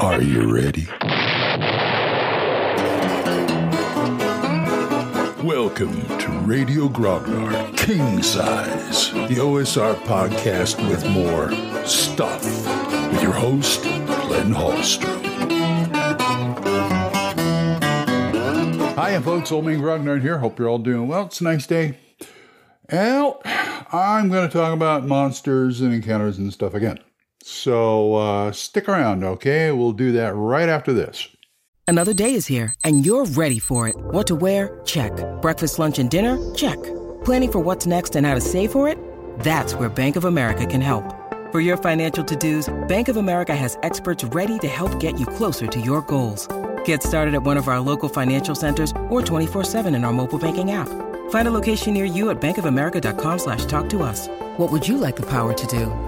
Are you ready? Welcome to Radio Grognard King Size, the OSR podcast with more stuff, with your host, Glenn Hallstrom. Hi, folks. Old Man Grognard here. Hope you're all doing well. It's a nice day. Well, I'm going to talk about monsters and encounters and stuff again. So uh, stick around, okay? We'll do that right after this. Another day is here, and you're ready for it. What to wear? Check. Breakfast, lunch, and dinner? Check. Planning for what's next and how to save for it? That's where Bank of America can help. For your financial to-dos, Bank of America has experts ready to help get you closer to your goals. Get started at one of our local financial centers or 24-7 in our mobile banking app. Find a location near you at bankofamerica.com slash talk to us. What would you like the power to do?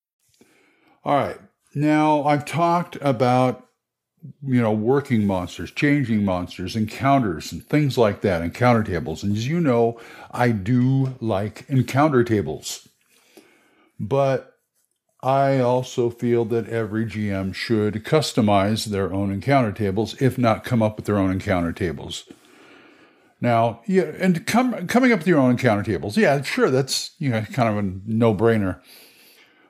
All right. Now, I've talked about, you know, working monsters, changing monsters, encounters, and things like that, encounter tables. And as you know, I do like encounter tables. But I also feel that every GM should customize their own encounter tables, if not come up with their own encounter tables. Now, yeah, and come, coming up with your own encounter tables, yeah, sure, that's you know kind of a no-brainer.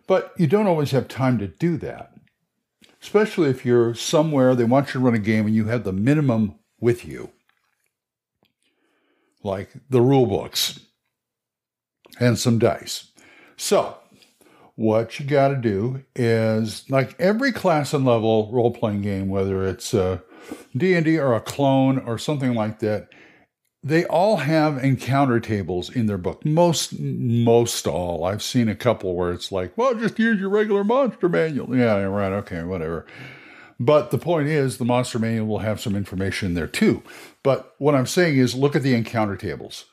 But you don't always have time to do that, especially if you're somewhere they want you to run a game and you have the minimum with you, like the rule books and some dice. So, what you got to do is like every class and level role playing game, whether it's uh, a D&D or a clone or something like that, they all have encounter tables in their book. Most, most all. I've seen a couple where it's like, well, just use your regular monster manual. Yeah, right. Okay, whatever. But the point is, the monster manual will have some information there too. But what I'm saying is, look at the encounter tables.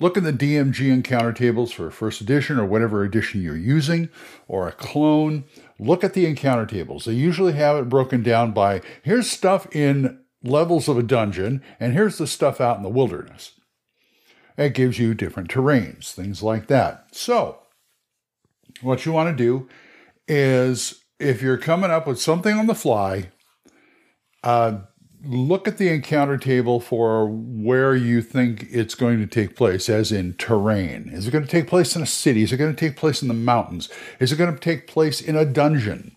Look at the DMG encounter tables for first edition or whatever edition you're using, or a clone. Look at the encounter tables. They usually have it broken down by here's stuff in levels of a dungeon, and here's the stuff out in the wilderness. It gives you different terrains, things like that. So, what you want to do is if you're coming up with something on the fly, uh, look at the encounter table for where you think it's going to take place, as in terrain. Is it going to take place in a city? Is it going to take place in the mountains? Is it going to take place in a dungeon?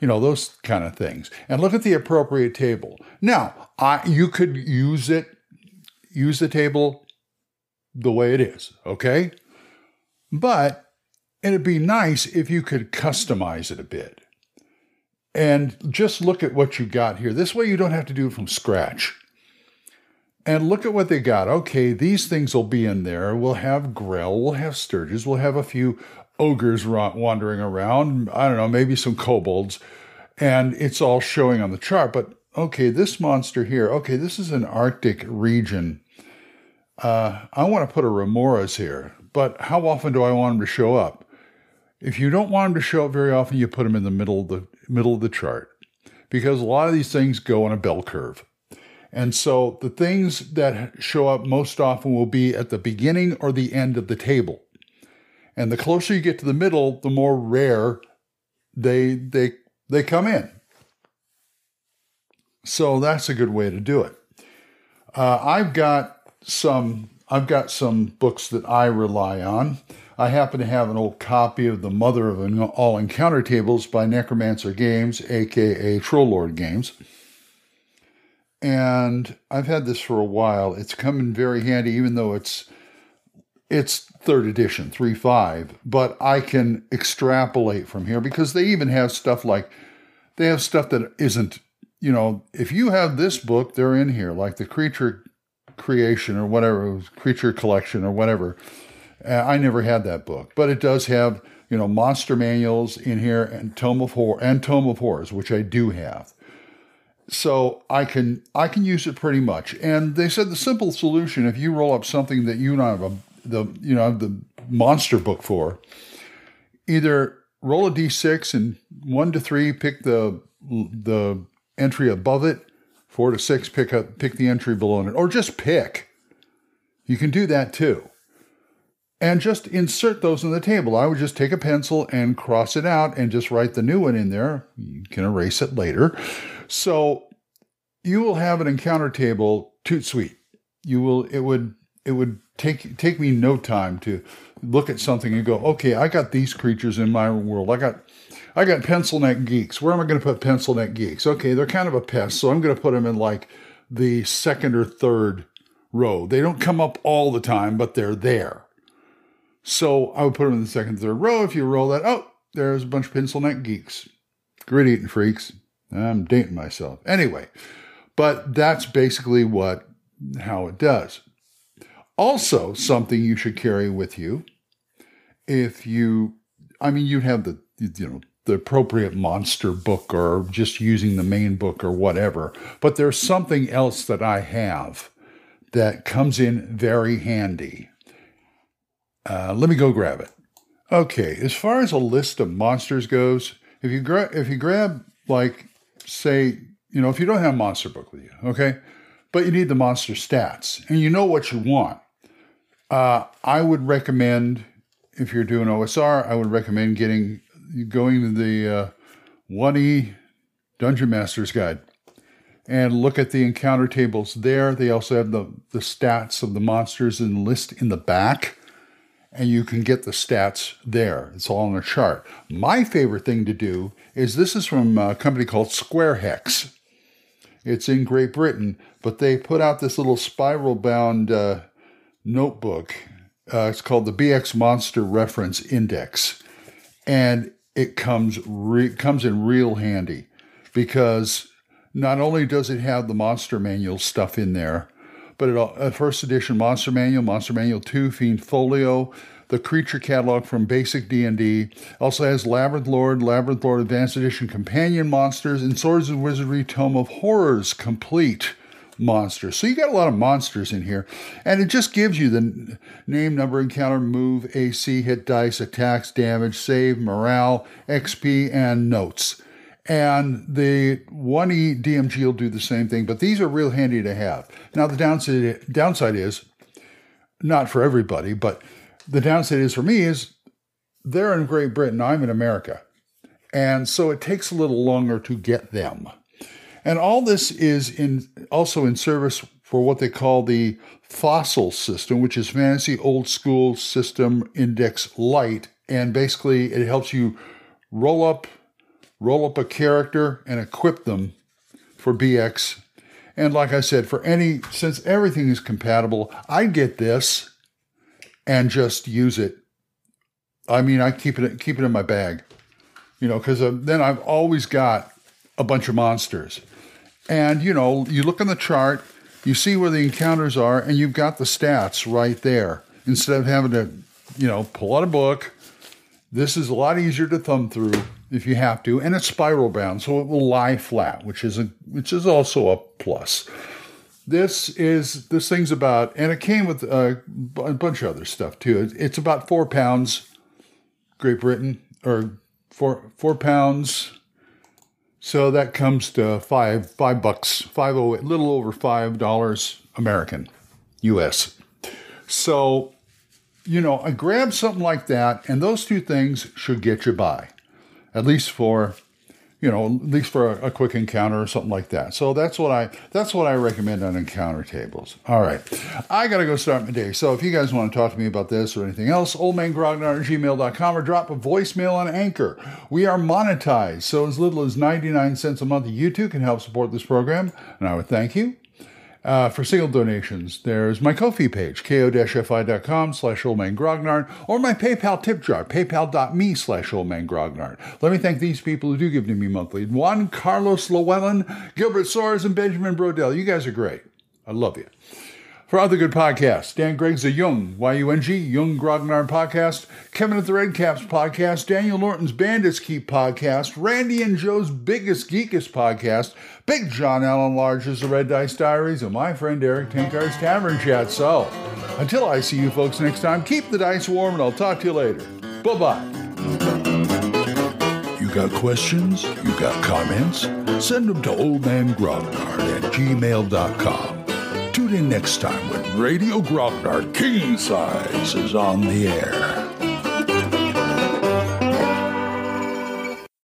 You know those kind of things. And look at the appropriate table. Now I, you could use it use the table the way it is okay? But it'd be nice if you could customize it a bit. And just look at what you got here. This way you don't have to do it from scratch. And look at what they got. Okay, these things will be in there. We'll have Grell, we'll have stirges, we'll have a few ogres wandering around. I don't know, maybe some kobolds. And it's all showing on the chart. But okay, this monster here, okay, this is an Arctic region. Uh, I want to put a Remorhaz here, but how often do I want them to show up? If you don't want them to show up very often, you put them in the middle of the middle of the chart because a lot of these things go on a bell curve. And so the things that show up most often will be at the beginning or the end of the table. And the closer you get to the middle, the more rare they they they come in. So that's a good way to do it. Uh, I've got some I've got some books that I rely on. I happen to have an old copy of The Mother of All Encounter Tables by Necromancer Games, aka Troll Lord Games and I've had this for a while. It's come in very handy, even though it's it's third edition, three five. But I can extrapolate from here because they even have stuff like they have stuff that isn't. You know, if you have this book, they're in here, like the creature creation or whatever, creature collection or whatever. Uh, I never had that book, but it does have you know monster manuals in here and tome of horror and tome of horrors, which I do have. So I can I can use it pretty much. And they said the simple solution if you roll up something that you don't have a the you know the monster book for, either roll a d6 and one to three pick the the entry above it, four to six pick up pick the entry below it, or just pick. You can do that too. And just insert those in the table. I would just take a pencil and cross it out and just write the new one in there. You can erase it later. So you will have an encounter table toot sweet. You will it would it would take take me no time to look at something and go, okay, I got these creatures in my world. I got I got pencil neck geeks. Where am I going to put pencil neck geeks? Okay, they're kind of a pest, so I'm going to put them in like the second or third row. They don't come up all the time, but they're there. So I would put them in the second, third row. If you roll that, oh, there's a bunch of pencil neck geeks, grit eating freaks. I'm dating myself. Anyway, but that's basically what how it does. Also, something you should carry with you if you, I mean, you'd have the, you know, the appropriate monster book or just using the main book or whatever, but there's something else that I have that comes in very handy. Uh, let me go grab it. Okay, as far as a list of monsters goes, if you grab if you grab like say, you know, if you don't have a monster book with you, okay, but you need the monster stats and you know what you want, uh, I would recommend if you're doing OSR, I would recommend getting going to the uh, 1E Dungeon Master's Guide and look at the encounter tables there. They also have the, the stats of the monsters and list in the back, and you can get the stats there. It's all on a chart. My favorite thing to do is this is from a company called Square Hex. It's in Great Britain, but they put out this little spiral bound uh, notebook. Uh, it's called the BX Monster Reference Index, and it comes re- comes in real handy because not only does it have the monster manual stuff in there, but it a first edition monster manual, monster manual two, fiend folio, the creature catalog from basic D&D. Also has Labyrinth Lord, Labyrinth Lord Advanced Edition companion monsters, and Swords and Wizardry Tome of Horrors complete monsters. So you got a lot of monsters in here, and it just gives you the name, number, encounter, move, AC, hit dice, attacks, damage, save, morale, XP, and notes. And the 1E DMG will do the same thing, but these are real handy to have. Now, the downside, downside is not for everybody, but the downside is for me is they're in Great Britain, I'm in America. And so it takes a little longer to get them. And all this is in also in service for what they call the fossil system, which is fantasy old school system index light. And basically it helps you roll up roll up a character and equip them for BX. And like I said, for any since everything is compatible, I get this and just use it. I mean, I keep it keep it in my bag, you know, because uh, then I've always got a bunch of monsters. And, you know, you look on the chart, you see where the encounters are, and you've got the stats right there. Instead of having to, you know, pull out a book, this is a lot easier to thumb through if you have to, and it's spiral bound, so it will lie flat, which is a which is also a plus. This is this thing's about, and it came with uh, a, a bunch of other stuff too. It's about four pounds, Great Britain, or four four pounds so that comes to five five bucks, five oh, a little over five dollars American, U.S. So, you know, I grab something like that, and those two things should get you by, at least for you know, at least for a, a, quick encounter or something like that. So that's what I that's what I recommend on encounter tables. All right. I gotta go start my day. So if you guys want to talk to me about this or anything else, oldmangrognard at gmail.com or drop a voicemail on Anchor. We are monetized, so as little as 99 cents a month you too can help support this program, and I would thank you. Uh, for single donations, there's my Ko-fi page, ko-fi.com slash oldmangrognard, or my PayPal tip jar, paypal.me slash oldmangrognard. Let me thank these people who do give to me monthly. Juan Carlos Llewellyn, Gilbert Soares, and Benjamin Brodell. You guys are great. I love you. For other good podcasts, Dan Gregg's a Yung, Y-U-N-G, Yung Grognard podcast, Kevin at the Red Caps podcast, Daniel Norton's Bandits Keep podcast, Randy and Joe's Biggest Geekest podcast, Big John Allen Large's The Red Dice Diaries, and my friend Erik Tenkar's Tavern Chat. So, until I see you folks next time, keep the dice warm and I'll talk to you later. Bye-bye. You got questions? You got comments? Send them to oldmangrognard at gmail.com. Tune in next time when Radio Grognard King Size is on the air.